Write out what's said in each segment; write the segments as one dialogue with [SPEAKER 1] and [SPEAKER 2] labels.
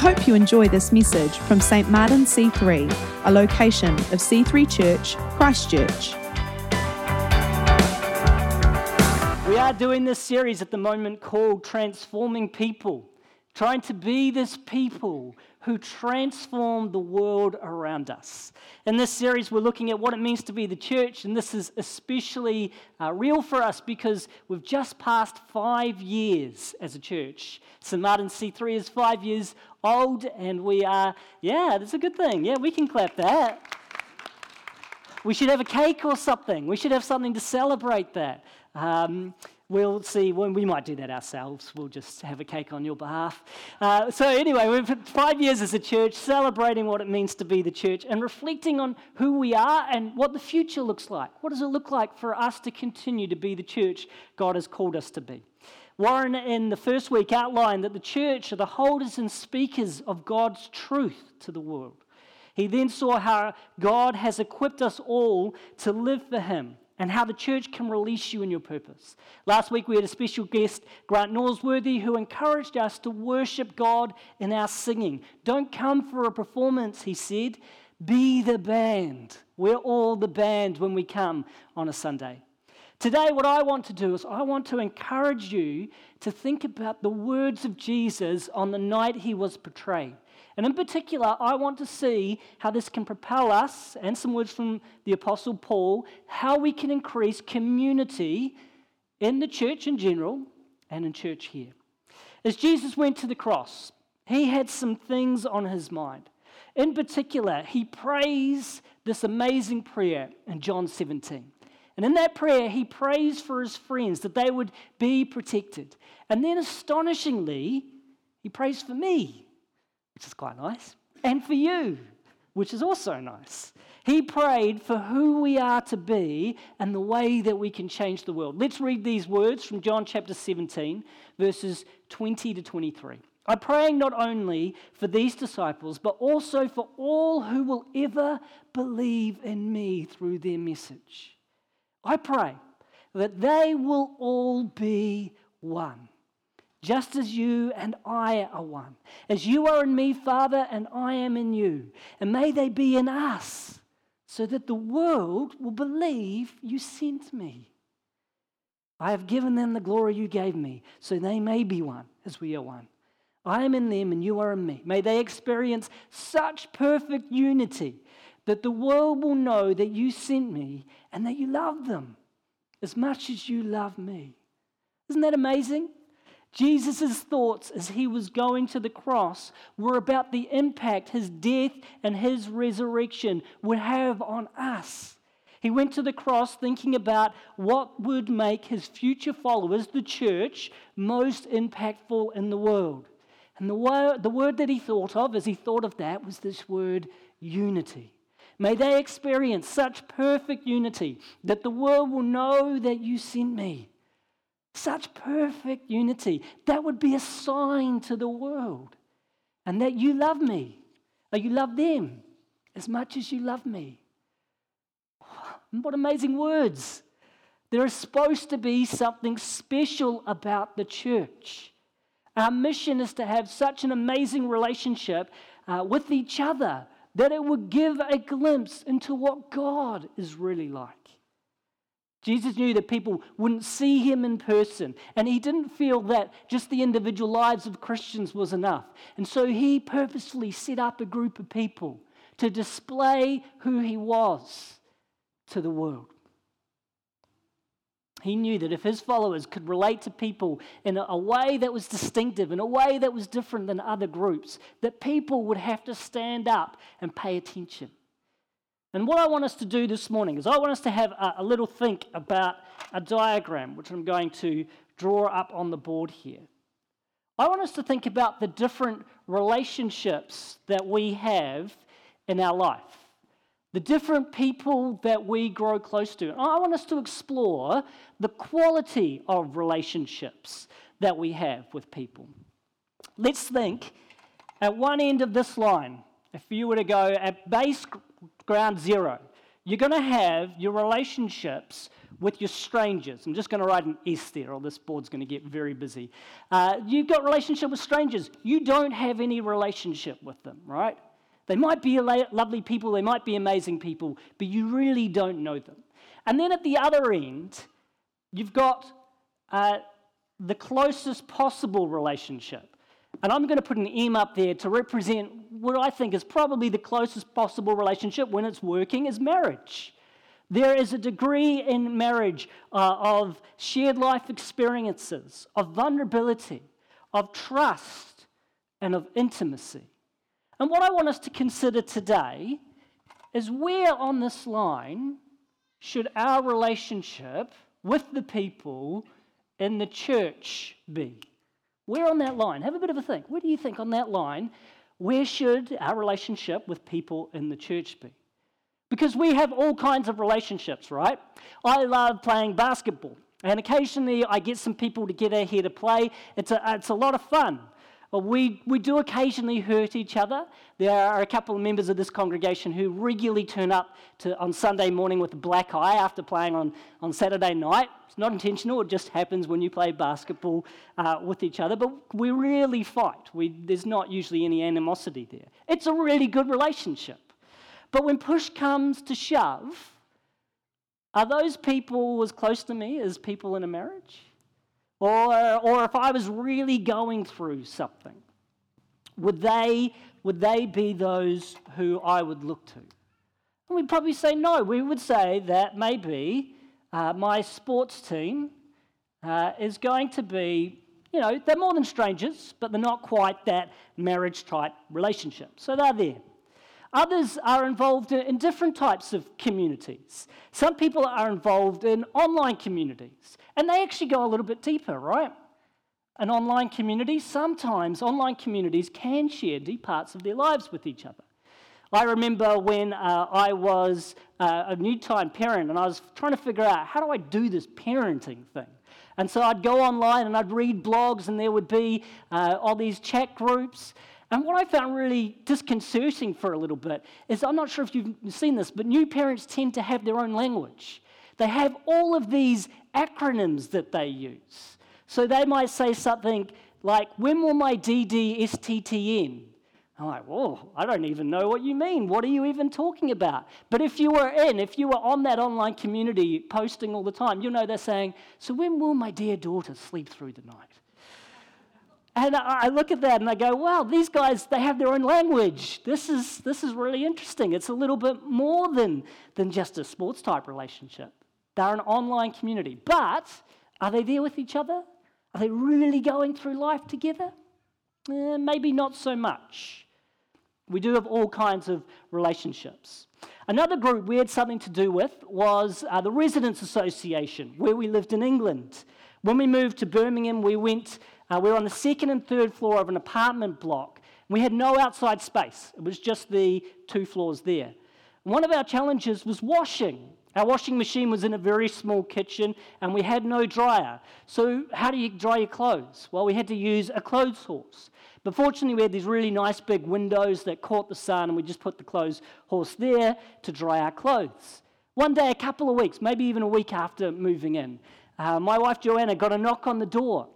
[SPEAKER 1] hope you enjoy this message from St. Martin C3, a location of C3 Church, Christchurch.
[SPEAKER 2] We are doing this series at the moment called Transforming People, trying to be this people who transform the world around us. In this series, we're looking at what it means to be the church, and this is especially uh, real for us because we've just passed five years as a church. St. Martin C3 is five years old, and we are, yeah, that's a good thing. Yeah, we can clap that. We should have a cake or something. We should have something to celebrate that. Um, we'll see when we might do that ourselves. We'll just have a cake on your behalf. Uh, so, anyway, we've had five years as a church celebrating what it means to be the church and reflecting on who we are and what the future looks like. What does it look like for us to continue to be the church God has called us to be? Warren, in the first week, outlined that the church are the holders and speakers of God's truth to the world. He then saw how God has equipped us all to live for Him and how the church can release you in your purpose. Last week we had a special guest, Grant Norsworthy, who encouraged us to worship God in our singing. Don't come for a performance, he said. Be the band. We're all the band when we come on a Sunday. Today, what I want to do is I want to encourage you to think about the words of Jesus on the night he was betrayed. And in particular, I want to see how this can propel us, and some words from the Apostle Paul, how we can increase community in the church in general and in church here. As Jesus went to the cross, he had some things on his mind. In particular, he prays this amazing prayer in John 17. And in that prayer, he prays for his friends that they would be protected. And then, astonishingly, he prays for me which is quite nice, and for you, which is also nice. He prayed for who we are to be and the way that we can change the world. Let's read these words from John chapter 17, verses 20 to 23. I'm praying not only for these disciples, but also for all who will ever believe in me through their message. I pray that they will all be one just as you and I are one. As you are in me, Father, and I am in you. And may they be in us, so that the world will believe you sent me. I have given them the glory you gave me, so they may be one as we are one. I am in them and you are in me. May they experience such perfect unity that the world will know that you sent me and that you love them as much as you love me. Isn't that amazing? Jesus' thoughts as he was going to the cross were about the impact his death and his resurrection would have on us. He went to the cross thinking about what would make his future followers, the church, most impactful in the world. And the word, the word that he thought of as he thought of that was this word unity. May they experience such perfect unity that the world will know that you sent me. Such perfect unity. That would be a sign to the world. And that you love me, or you love them as much as you love me. What amazing words. There is supposed to be something special about the church. Our mission is to have such an amazing relationship uh, with each other that it would give a glimpse into what God is really like. Jesus knew that people wouldn't see him in person, and he didn't feel that just the individual lives of Christians was enough. And so he purposefully set up a group of people to display who he was to the world. He knew that if his followers could relate to people in a way that was distinctive, in a way that was different than other groups, that people would have to stand up and pay attention. And what I want us to do this morning is I want us to have a, a, little think about a diagram, which I'm going to draw up on the board here. I want us to think about the different relationships that we have in our life, the different people that we grow close to. And I want us to explore the quality of relationships that we have with people. Let's think at one end of this line, if you were to go at base ground zero. You're going to have your relationships with your strangers. I'm just going to write an S there, or this board's going to get very busy. Uh, you've got relationship with strangers. You don't have any relationship with them, right? They might be lovely people, they might be amazing people, but you really don't know them. And then at the other end, you've got uh, the closest possible relationship. And I'm going to put an M up there to represent what I think is probably the closest possible relationship when it's working is marriage. There is a degree in marriage uh, of shared life experiences, of vulnerability, of trust, and of intimacy. And what I want us to consider today is where on this line should our relationship with the people in the church be? Where on that line? Have a bit of a think. Where do you think on that line? Where should our relationship with people in the church be? Because we have all kinds of relationships, right? I love playing basketball, and occasionally I get some people together here to play. It's a, it's a lot of fun. We, we do occasionally hurt each other. There are a couple of members of this congregation who regularly turn up to, on Sunday morning with a black eye after playing on, on Saturday night. It's not intentional, it just happens when you play basketball uh, with each other. But we really fight. We, there's not usually any animosity there. It's a really good relationship. But when push comes to shove, are those people as close to me as people in a marriage? Or, or if I was really going through something, would they, would they be those who I would look to? And we'd probably say no. We would say that maybe uh, my sports team uh, is going to be, you know, they're more than strangers, but they're not quite that marriage type relationship. So they're there. Others are involved in different types of communities. Some people are involved in online communities, and they actually go a little bit deeper, right? An online community, sometimes online communities can share deep parts of their lives with each other. I remember when uh, I was uh, a new time parent and I was trying to figure out how do I do this parenting thing. And so I'd go online and I'd read blogs, and there would be uh, all these chat groups. And what I found really disconcerting for a little bit is I'm not sure if you've seen this, but new parents tend to have their own language. They have all of these acronyms that they use. So they might say something like, When will my DDSTTN? I'm like, Whoa, I don't even know what you mean. What are you even talking about? But if you were in, if you were on that online community posting all the time, you know they're saying, So when will my dear daughter sleep through the night? And I look at that and I go, wow, these guys, they have their own language. This is, this is really interesting. It's a little bit more than, than just a sports type relationship. They're an online community. But are they there with each other? Are they really going through life together? Eh, maybe not so much. We do have all kinds of relationships. Another group we had something to do with was uh, the Residents Association, where we lived in England. When we moved to Birmingham, we went uh, we were on the second and third floor of an apartment block. We had no outside space, it was just the two floors there. One of our challenges was washing. Our washing machine was in a very small kitchen and we had no dryer. So, how do you dry your clothes? Well, we had to use a clothes horse. But fortunately, we had these really nice big windows that caught the sun and we just put the clothes horse there to dry our clothes. One day, a couple of weeks, maybe even a week after moving in, uh, my wife Joanna got a knock on the door.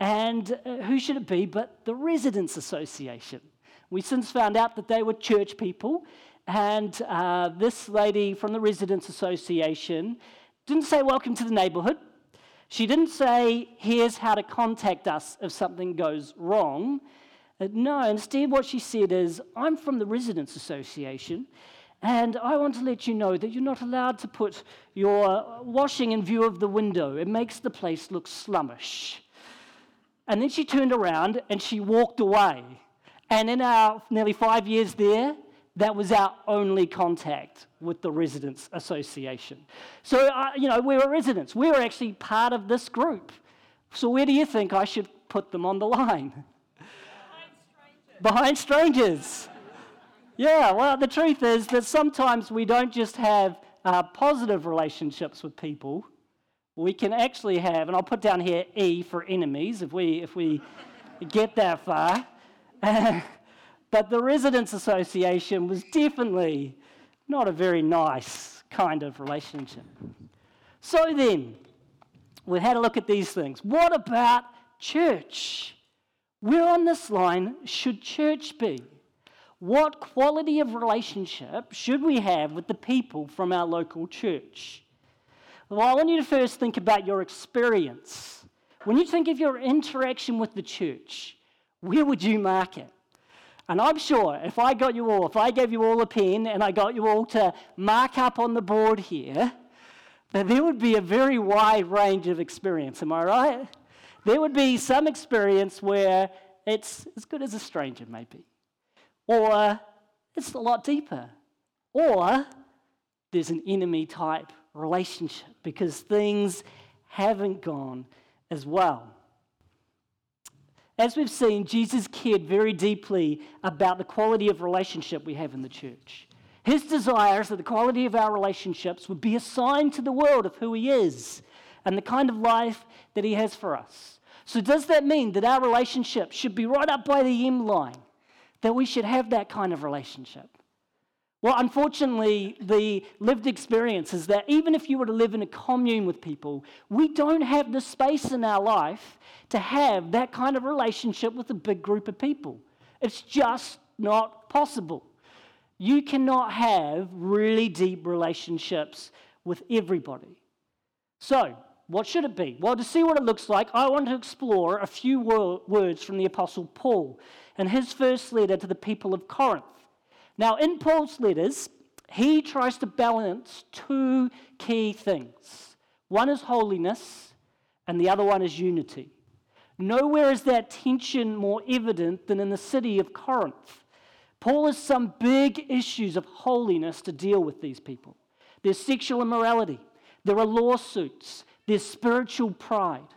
[SPEAKER 2] And uh, who should it be but the Residents Association? We since found out that they were church people, and uh, this lady from the Residents Association didn't say, Welcome to the neighborhood. She didn't say, Here's how to contact us if something goes wrong. Uh, no, instead, what she said is, I'm from the Residents Association, and I want to let you know that you're not allowed to put your washing in view of the window. It makes the place look slummish. And then she turned around and she walked away. And in our nearly five years there, that was our only contact with the Residents Association. So, uh, you know, we were residents. We were actually part of this group. So, where do you think I should put them on the line? Behind strangers. Behind strangers. yeah, well, the truth is that sometimes we don't just have uh, positive relationships with people, we can actually have, and I'll put down here E for enemies if we, if we get that far. but the Residents Association was definitely not a very nice kind of relationship. So then, we had a look at these things. What about church? Where on this line should church be? What quality of relationship should we have with the people from our local church? Well, I want you to first think about your experience. When you think of your interaction with the church, where would you mark it? And I'm sure if I got you all, if I gave you all a pen and I got you all to mark up on the board here, that there would be a very wide range of experience. Am I right? There would be some experience where it's as good as a stranger, maybe, or it's a lot deeper, or there's an enemy type relationship because things haven't gone as well. As we've seen, Jesus cared very deeply about the quality of relationship we have in the church. His desire is that the quality of our relationships would be a sign to the world of who He is and the kind of life that He has for us. So, does that mean that our relationship should be right up by the M line? That we should have that kind of relationship? Well, unfortunately, the lived experience is that even if you were to live in a commune with people, we don't have the space in our life to have that kind of relationship with a big group of people. It's just not possible. You cannot have really deep relationships with everybody. So, what should it be? Well, to see what it looks like, I want to explore a few words from the Apostle Paul in his first letter to the people of Corinth. Now, in Paul's letters, he tries to balance two key things one is holiness, and the other one is unity. Nowhere is that tension more evident than in the city of Corinth. Paul has some big issues of holiness to deal with these people. There's sexual immorality, there are lawsuits, there's spiritual pride.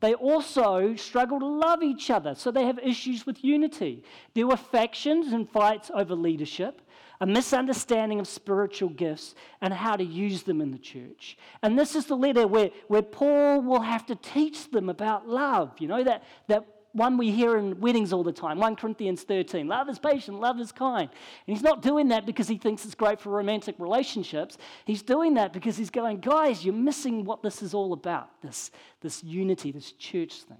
[SPEAKER 2] They also struggle to love each other, so they have issues with unity. There were factions and fights over leadership, a misunderstanding of spiritual gifts and how to use them in the church. And this is the letter where, where Paul will have to teach them about love, you know, that, that one we hear in weddings all the time 1 Corinthians 13. Love is patient, love is kind. And he's not doing that because he thinks it's great for romantic relationships. He's doing that because he's going, guys, you're missing what this is all about this, this unity, this church thing.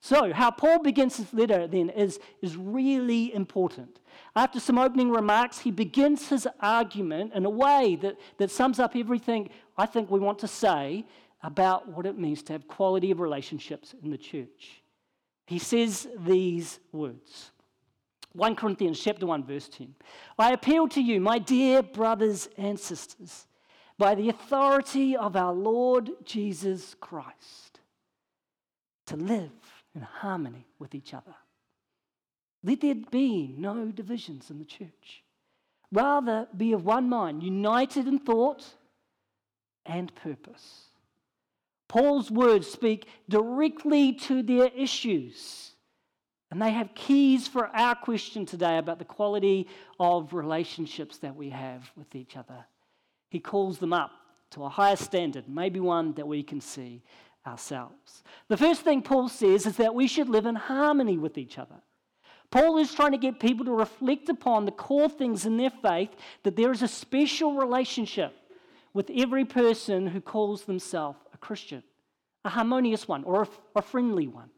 [SPEAKER 2] So, how Paul begins his letter then is, is really important. After some opening remarks, he begins his argument in a way that, that sums up everything I think we want to say about what it means to have quality of relationships in the church he says these words. 1 Corinthians chapter 1 verse 10 I appeal to you my dear brothers and sisters by the authority of our Lord Jesus Christ to live in harmony with each other. Let there be no divisions in the church. Rather be of one mind united in thought and purpose Paul's words speak directly to their issues. And they have keys for our question today about the quality of relationships that we have with each other. He calls them up to a higher standard, maybe one that we can see ourselves. The first thing Paul says is that we should live in harmony with each other. Paul is trying to get people to reflect upon the core things in their faith that there is a special relationship with every person who calls themselves a Christian, a harmonious one or a, a friendly one.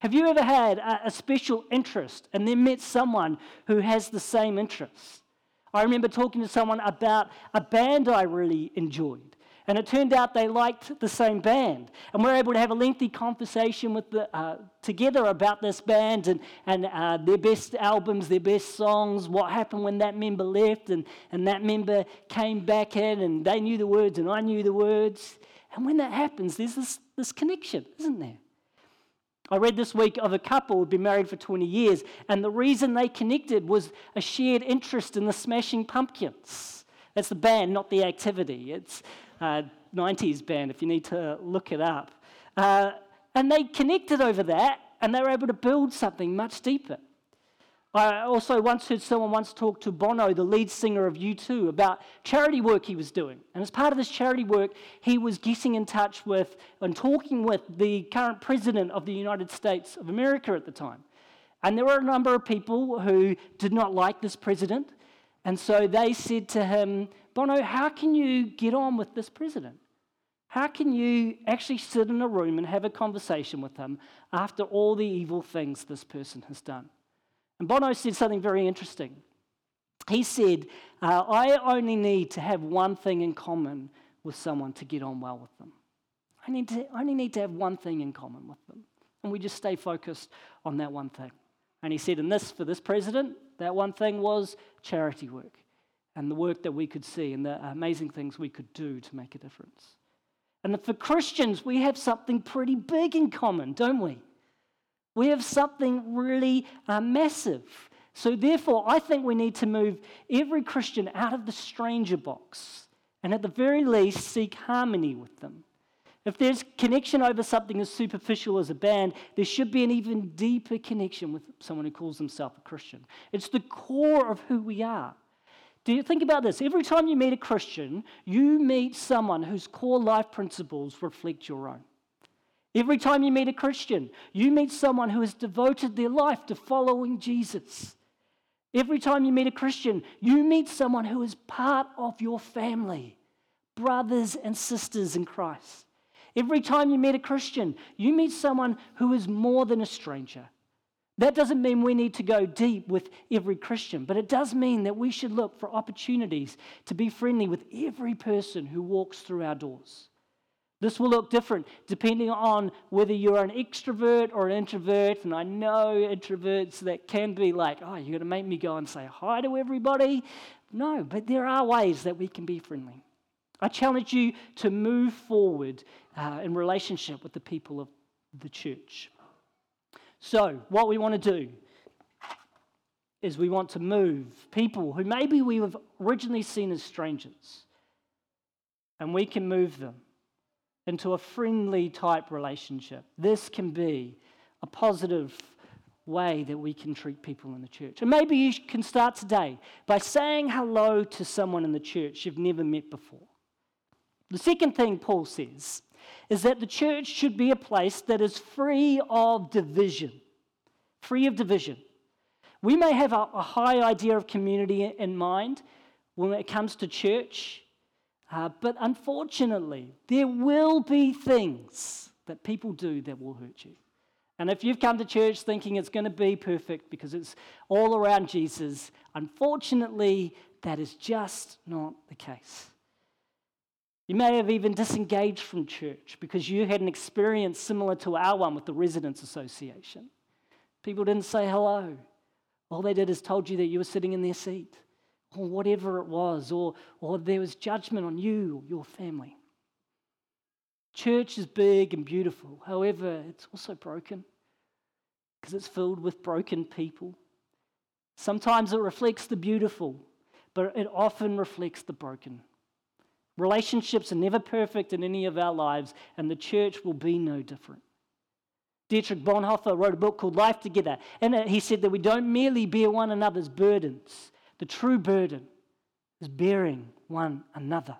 [SPEAKER 2] Have you ever had a, a special interest and then met someone who has the same interest? I remember talking to someone about a band I really enjoyed. And it turned out they liked the same band. And we were able to have a lengthy conversation with the, uh, together about this band and, and uh, their best albums, their best songs, what happened when that member left and, and that member came back in and they knew the words and I knew the words. And when that happens, there's this, this connection, isn't there? I read this week of a couple who'd been married for 20 years, and the reason they connected was a shared interest in the Smashing Pumpkins. That's the band, not the activity. It's uh, 90s band, if you need to look it up. Uh, and they connected over that, and they were able to build something much deeper. I also once heard someone once talk to Bono, the lead singer of U2, about charity work he was doing. And as part of this charity work, he was getting in touch with and talking with the current president of the United States of America at the time. And there were a number of people who did not like this president. And so they said to him, Bono, how can you get on with this president? How can you actually sit in a room and have a conversation with him after all the evil things this person has done? And Bono said something very interesting. He said, uh, I only need to have one thing in common with someone to get on well with them. I, need to, only need to have one thing in common with them. And we just stay focused on that one thing. And he said, and this, for this president, that one thing was charity work and the work that we could see and the amazing things we could do to make a difference. And for Christians, we have something pretty big in common, don't we? We have something really uh, massive. So, therefore, I think we need to move every Christian out of the stranger box and, at the very least, seek harmony with them. If there's connection over something as superficial as a band, there should be an even deeper connection with someone who calls himself a Christian. It's the core of who we are. Do you think about this? Every time you meet a Christian, you meet someone whose core life principles reflect your own. Every time you meet a Christian, you meet someone who has devoted their life to following Jesus. Every time you meet a Christian, you meet someone who is part of your family, brothers and sisters in Christ. Every time you meet a Christian, you meet someone who is more than a stranger. That doesn't mean we need to go deep with every Christian, but it does mean that we should look for opportunities to be friendly with every person who walks through our doors. This will look different depending on whether you're an extrovert or an introvert. And I know introverts that can be like, oh, you're going to make me go and say hi to everybody. No, but there are ways that we can be friendly. I challenge you to move forward uh, in relationship with the people of the church. So, what we want to do is we want to move people who maybe we have originally seen as strangers, and we can move them into a friendly type relationship. This can be a positive way that we can treat people in the church. And maybe you can start today by saying hello to someone in the church you've never met before. The second thing Paul says is that the church should be a place that is free of division. Free of division. We may have a, high idea of community in mind when it comes to church, uh, but unfortunately, there will be things that people do that will hurt you. And if you've come to church thinking it's going to be perfect because it's all around Jesus, unfortunately, that is just not the case. You may have even disengaged from church because you had an experience similar to our one with the Residents Association. People didn't say hello. All they did is told you that you were sitting in their seat or whatever it was, or, or there was judgment on you or your family. Church is big and beautiful. However, it's also broken because it's filled with broken people. Sometimes it reflects the beautiful, but it often reflects the broken. Relationships are never perfect in any of our lives, and the church will be no different. Dietrich Bonhoeffer wrote a book called Life Together, and he said that we don't merely bear one another's burdens, the true burden is bearing one another.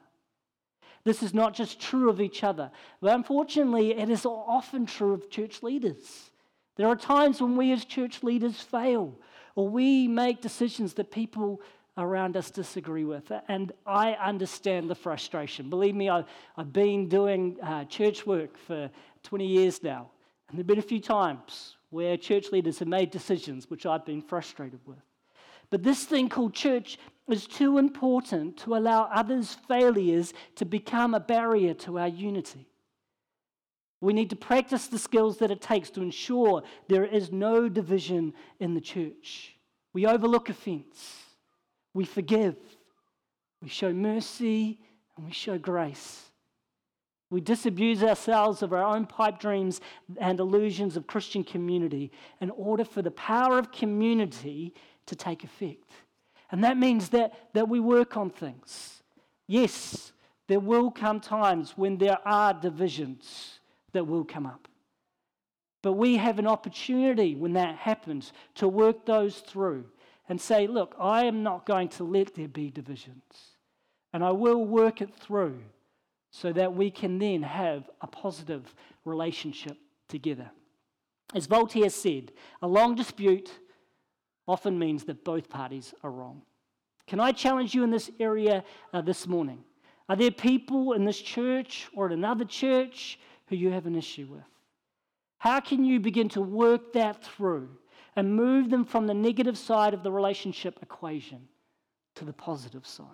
[SPEAKER 2] This is not just true of each other, but unfortunately, it is often true of church leaders. There are times when we as church leaders fail, or we make decisions that people around us disagree with. And I understand the frustration. Believe me, I, have been doing uh, church work for 20 years now, and there have been a few times where church leaders have made decisions which I've been frustrated with. But this thing called church is too important to allow others' failures to become a barrier to our unity. We need to practice the skills that it takes to ensure there is no division in the church. We overlook offense, we forgive, we show mercy, and we show grace. We disabuse ourselves of our own pipe dreams and illusions of Christian community in order for the power of community to take effect. And that means that, that we work on things. Yes, there will come times when there are divisions that will come up. But we have an opportunity when that happens to work those through and say, look, I am not going to let there be divisions. And I will work it through so that we can then have a positive relationship together. As Voltaire said, a long dispute often means that both parties are wrong. Can I challenge you in this area uh, this morning? Are there people in this church or at another church who you have an issue with? How can you begin to work that through and move them from the negative side of the relationship equation to the positive side?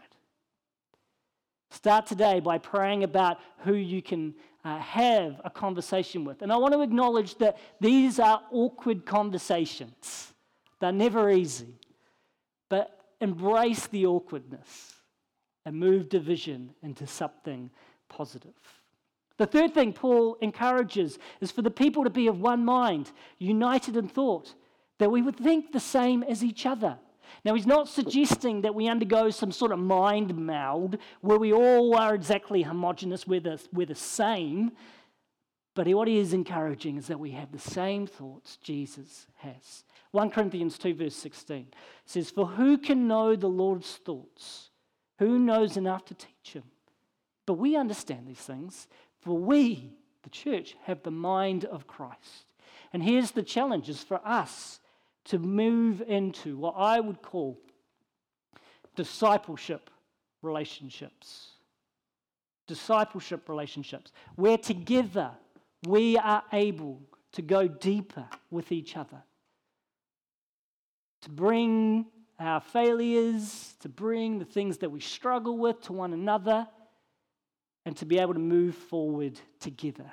[SPEAKER 2] Start today by praying about who you can uh, have a conversation with. And I want to acknowledge that these are awkward conversations, they're never easy. But embrace the awkwardness and move division into something positive. The third thing Paul encourages is for the people to be of one mind, united in thought, that we would think the same as each other. Now, he's not suggesting that we undergo some sort of mind meld where we all are exactly homogenous, we're the, we're the same. But what he is encouraging is that we have the same thoughts Jesus has. 1 Corinthians 2, verse 16 says, For who can know the Lord's thoughts? Who knows enough to teach him? But we understand these things, for we, the church, have the mind of Christ. And here's the challenge is for us to move into what I would call discipleship relationships. Discipleship relationships, where together we are able to go deeper with each other, to bring our failures, to bring the things that we struggle with to one another, and to be able to move forward together.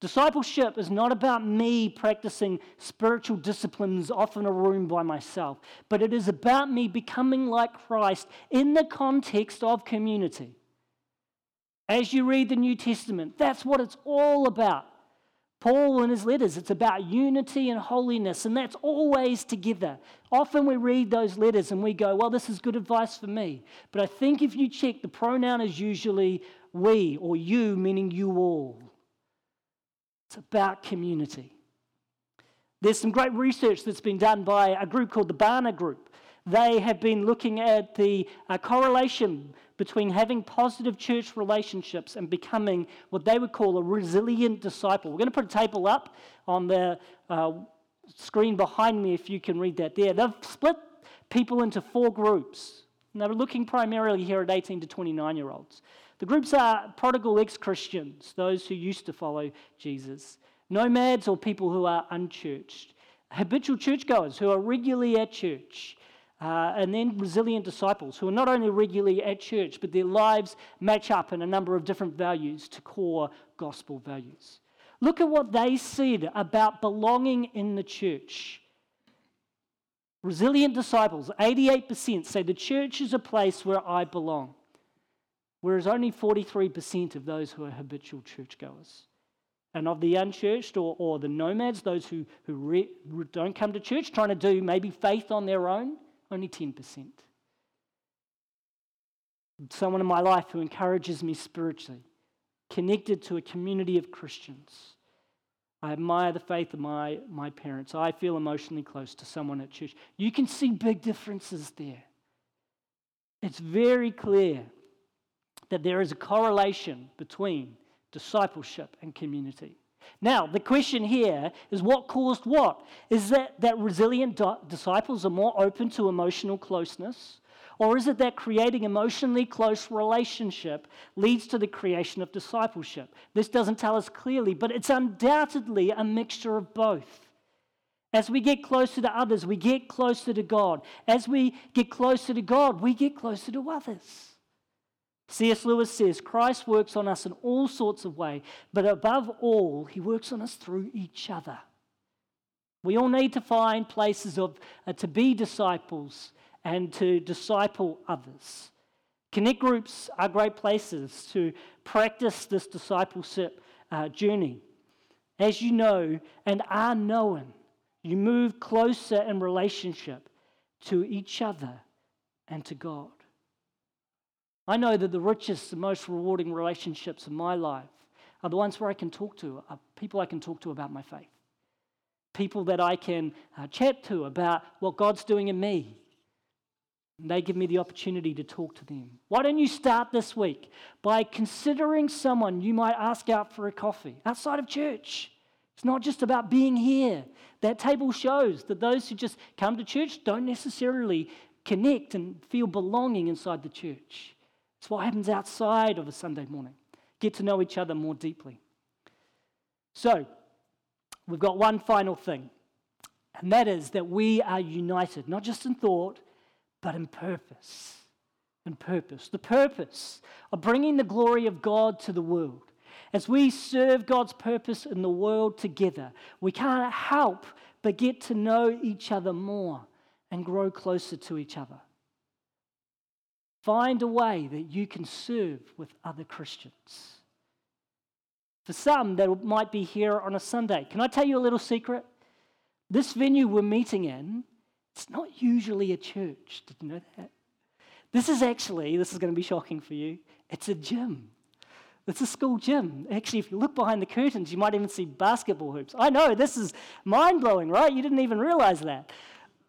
[SPEAKER 2] Discipleship is not about me practicing spiritual disciplines off in a room by myself, but it is about me becoming like Christ in the context of community. As you read the New Testament, that's what it's all about. Paul in his letters, it's about unity and holiness, and that's always together. Often we read those letters and we go, well, this is good advice for me. But I think if you check, the pronoun is usually we or you, meaning you all. It's about community. There's some great research that's been done by a group called the Barna Group. They have been looking at the uh, correlation between having positive church relationships and becoming what they would call a resilient disciple. We're going to put a table up on the uh, screen behind me if you can read that there. They've split people into four groups. And they're looking primarily here at 18 to 29 year olds. The groups are prodigal ex Christians, those who used to follow Jesus, nomads or people who are unchurched, habitual churchgoers who are regularly at church, uh, and then resilient disciples who are not only regularly at church, but their lives match up in a number of different values to core gospel values. Look at what they said about belonging in the church. Resilient disciples, 88% say the church is a place where I belong, whereas only 43% of those who are habitual churchgoers. And of the unchurched or, or the nomads, those who, who re, don't come to church, trying to do maybe faith on their own, only 10%. Someone in my life who encourages me spiritually, connected to a community of Christians. I admire the faith of my, my parents. I feel emotionally close to someone at church. You can see big differences there. It's very clear that there is a correlation between discipleship and community. Now, the question here is what caused what? Is that that resilient di- disciples are more open to emotional closeness? Or is it that creating emotionally close relationship leads to the creation of discipleship? This doesn't tell us clearly, but it's undoubtedly a mixture of both. As we get closer to others, we get closer to God. As we get closer to God, we get closer to others. C.S. Lewis says Christ works on us in all sorts of ways, but above all, he works on us through each other. We all need to find places of, uh, to be disciples and to disciple others. Connect groups are great places to practice this discipleship uh, journey. As you know and are known, you move closer in relationship to each other and to God. I know that the richest and most rewarding relationships in my life are the ones where I can talk to, are people I can talk to about my faith, people that I can uh, chat to about what God's doing in me. And they give me the opportunity to talk to them. Why don't you start this week by considering someone you might ask out for a coffee outside of church? It's not just about being here. That table shows that those who just come to church don't necessarily connect and feel belonging inside the church. It's what happens outside of a Sunday morning. Get to know each other more deeply. So, we've got one final thing, and that is that we are united, not just in thought, but in purpose. In purpose. The purpose of bringing the glory of God to the world. As we serve God's purpose in the world together, we can't help but get to know each other more and grow closer to each other. Find a way that you can serve with other Christians. For some that might be here on a Sunday, can I tell you a little secret? This venue we're meeting in it's not usually a church. Did you know that? This is actually, this is going to be shocking for you, it's a gym. It's a school gym. Actually, if you look behind the curtains, you might even see basketball hoops. I know, this is mind blowing, right? You didn't even realize that.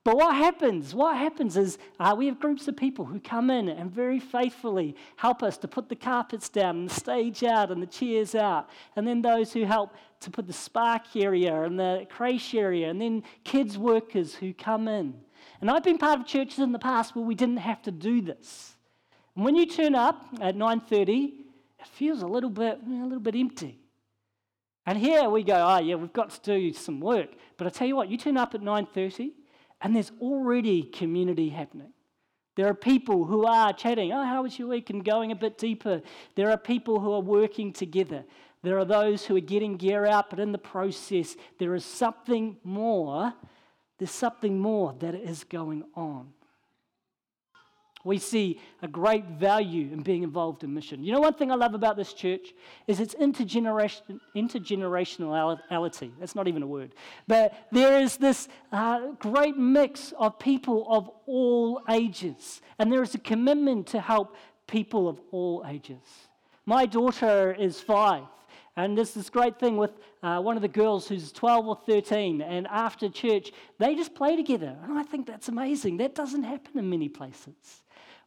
[SPEAKER 2] But what happens? What happens is uh, we have groups of people who come in and very faithfully help us to put the carpets down and the stage out and the chairs out. And then those who help to put the spark area and the creche area. And then kids workers who come in. And I've been part of churches in the past where we didn't have to do this. And when you turn up at 9.30, it feels a little bit, a little bit empty. And here we go, oh yeah, we've got to do some work. But I tell you what, you turn up at 9.30 and there's already community happening. There are people who are chatting, oh, how was your week? And going a bit deeper. There are people who are working together. There are those who are getting gear out, but in the process, there is something more. There's something more that is going on we see a great value in being involved in mission. You know, one thing I love about this church is its intergeneration, intergenerationality. That's not even a word. But there is this uh, great mix of people of all ages, and there is a commitment to help people of all ages. My daughter is five. And there's this great thing with uh, one of the girls who's 12 or 13, and after church, they just play together. And I think that's amazing. That doesn't happen in many places.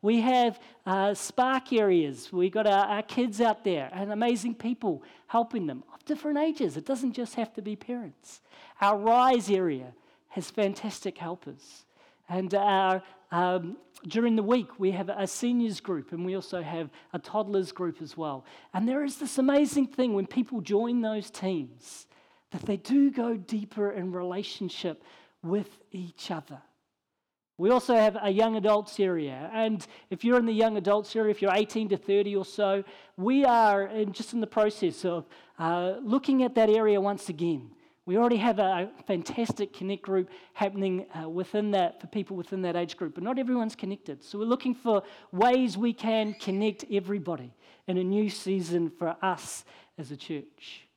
[SPEAKER 2] We have uh, spark areas. We've got our, our kids out there and amazing people helping them of different ages. It doesn't just have to be parents. Our Rise area has fantastic helpers. And our, um, during the week, we have a seniors group and we also have a toddlers group as well. And there is this amazing thing when people join those teams that they do go deeper in relationship with each other. We also have a young adults area. And if you're in the young adults area, if you're 18 to 30 or so, we are in, just in the process of uh, looking at that area once again. We already have a fantastic connect group happening uh, within that for people within that age group, but not everyone's connected. So we're looking for ways we can connect everybody in a new season for us as a church.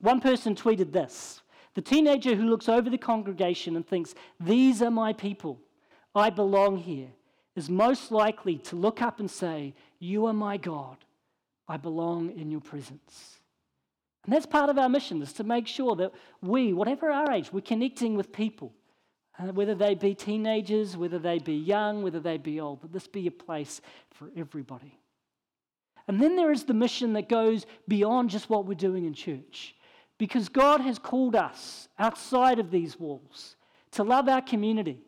[SPEAKER 2] One person tweeted this the teenager who looks over the congregation and thinks, These are my people, I belong here, is most likely to look up and say, You are my God, I belong in your presence. And that's part of our mission, is to make sure that we, whatever our age, we're connecting with people, uh, whether they be teenagers, whether they be young, whether they be old, that this be a place for everybody. And then there is the mission that goes beyond just what we're doing in church. Because God has called us outside of these walls to love our community,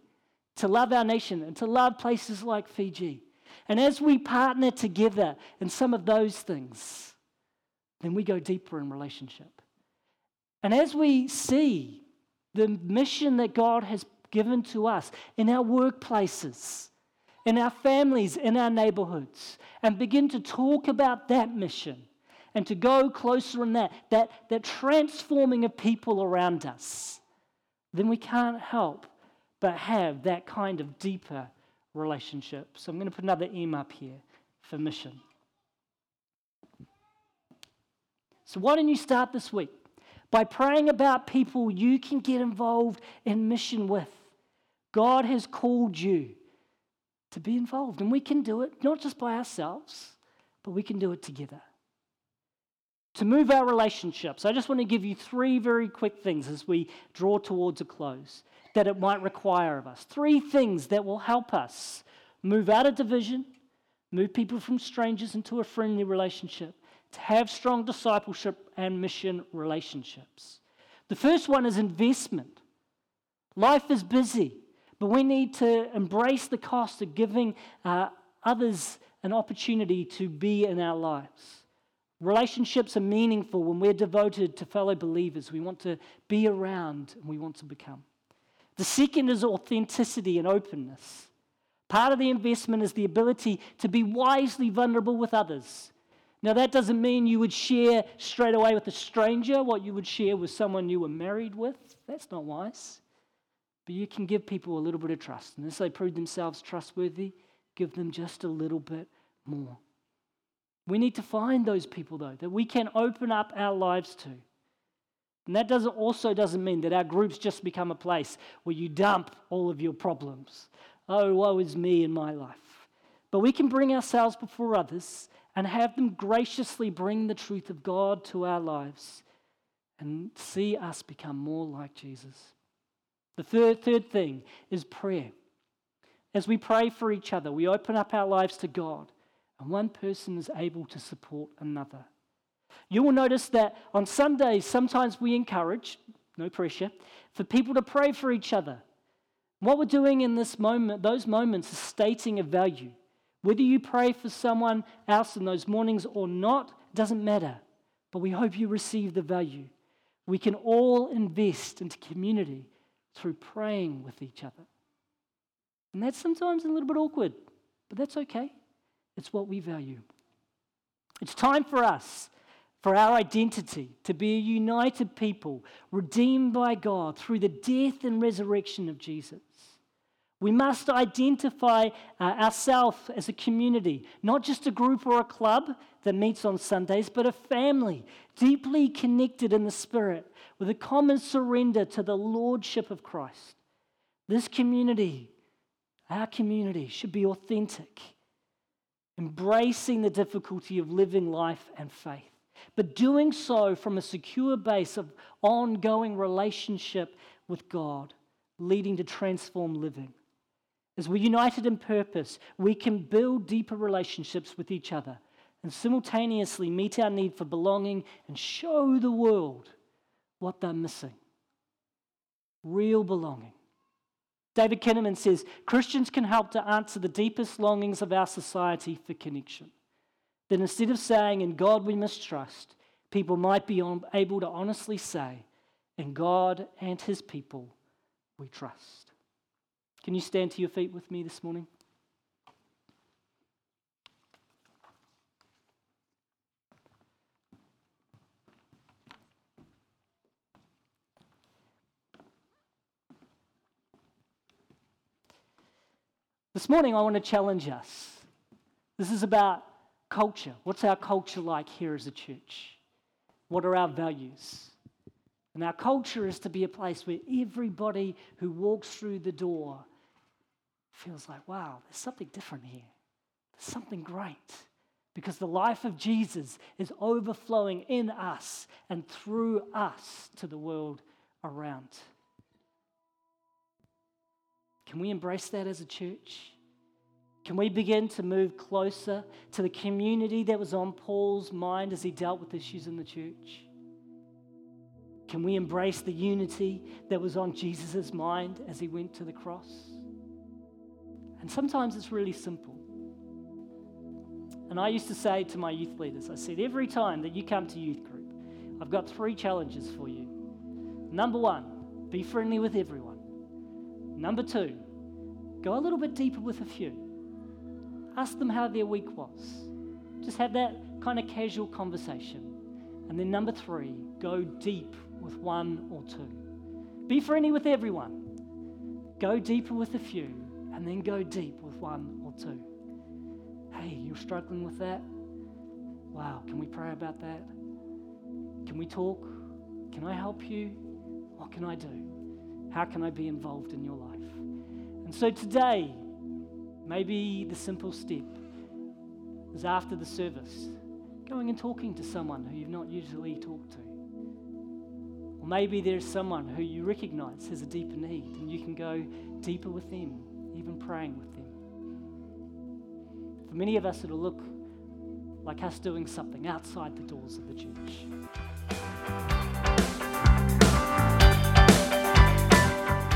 [SPEAKER 2] to love our nation, and to love places like Fiji. And as we partner together in some of those things, then we go deeper in relationship. And as we see the mission that God has given to us in our workplaces, in our families, in our neighborhoods, and begin to talk about that mission, and to go closer in that, that, that transforming of people around us, then we can't help but have that kind of deeper relationship. So I'm going to put another M up here for mission. So why don't you start this week by praying about people you can get involved in mission with? God has called you to be involved, and we can do it not just by ourselves, but we can do it together to move our relationships, I just want to give you three very quick things as we draw towards a close that it might require of us. Three things that will help us move out of division, move people from strangers into a friendly relationship, to have strong discipleship and mission relationships. The first one is investment. Life is busy, But we need to embrace the cost of giving uh, others an opportunity to be in our lives. Relationships are meaningful when we're devoted to fellow believers. We want to be around and we want to become. The second is authenticity and openness. Part of the investment is the ability to be wisely vulnerable with others. Now, that doesn't mean you would share straight away with a stranger what you would share with someone you were married with. That's not wise. But you can give people a little bit of trust. And as they prove themselves trustworthy, give them just a little bit more. We need to find those people, though, that we can open up our lives to. And that doesn't, also doesn't mean that our groups just become a place where you dump all of your problems. Oh, woe is me in my life. But we can bring ourselves before others and have them graciously bring the truth of God to our lives and see us become more like Jesus. The third, third thing is prayer. As we pray for each other, we open up our lives to God, and one person is able to support another. You will notice that on Sundays, sometimes we encourage, no pressure, for people to pray for each other. What we're doing in this moment, those moments, is stating a value. Whether you pray for someone else in those mornings or not, doesn't matter. But we hope you receive the value. We can all invest into community through praying with each other. And that's sometimes a little bit awkward, but that's okay. It's what we value. It's time for us, for our identity, to be a united people, redeemed by God through the death and resurrection of Jesus. We must identify uh, ourselves as a community, not just a group or a club that meets on Sundays, but a family deeply connected in the Spirit with a common surrender to the Lordship of Christ. This community, our community, should be authentic, embracing the difficulty of living life and faith, but doing so from a secure base of ongoing relationship with God, leading to transformed living. As we're united in purpose, we can build deeper relationships with each other and simultaneously meet our need for belonging and show the world what they're missing real belonging. David Kinnaman says Christians can help to answer the deepest longings of our society for connection. That instead of saying, In God we mistrust, people might be able to honestly say, In God and His people we trust. Can you stand to your feet with me this morning? This morning, I want to challenge us. This is about culture. What's our culture like here as a church? What are our values? And our culture is to be a place where everybody who walks through the door feels like, wow, there's something different here. There's something great. Because the life of Jesus is overflowing in us and through us to the world around. Can we embrace that as a church? Can we begin to move closer to the community that was on Paul's mind as he dealt with issues in the church? Can we embrace the unity that was on Jesus' mind as he went to the cross? And sometimes it's really simple. And I used to say to my youth leaders, I said, every time that you come to youth group, I've got three challenges for you. Number one, be friendly with everyone. Number two, go a little bit deeper with a few. Ask them how their week was. Just have that kind of casual conversation. And then number three, go deep with one or two. Be friendly with everyone. Go deeper with a few and then go deep with one or two. Hey, you're struggling with that? Wow, can we pray about that? Can we talk? Can I help you? What can I do? How can I be involved in your life? And so today, maybe the simple step is after the service, going and talking to someone who you've not usually talked to. Or maybe there's someone who you recognize has a deeper need and you can go deeper with them even praying with them. For many of us, it'll look like us doing something outside the doors of the church.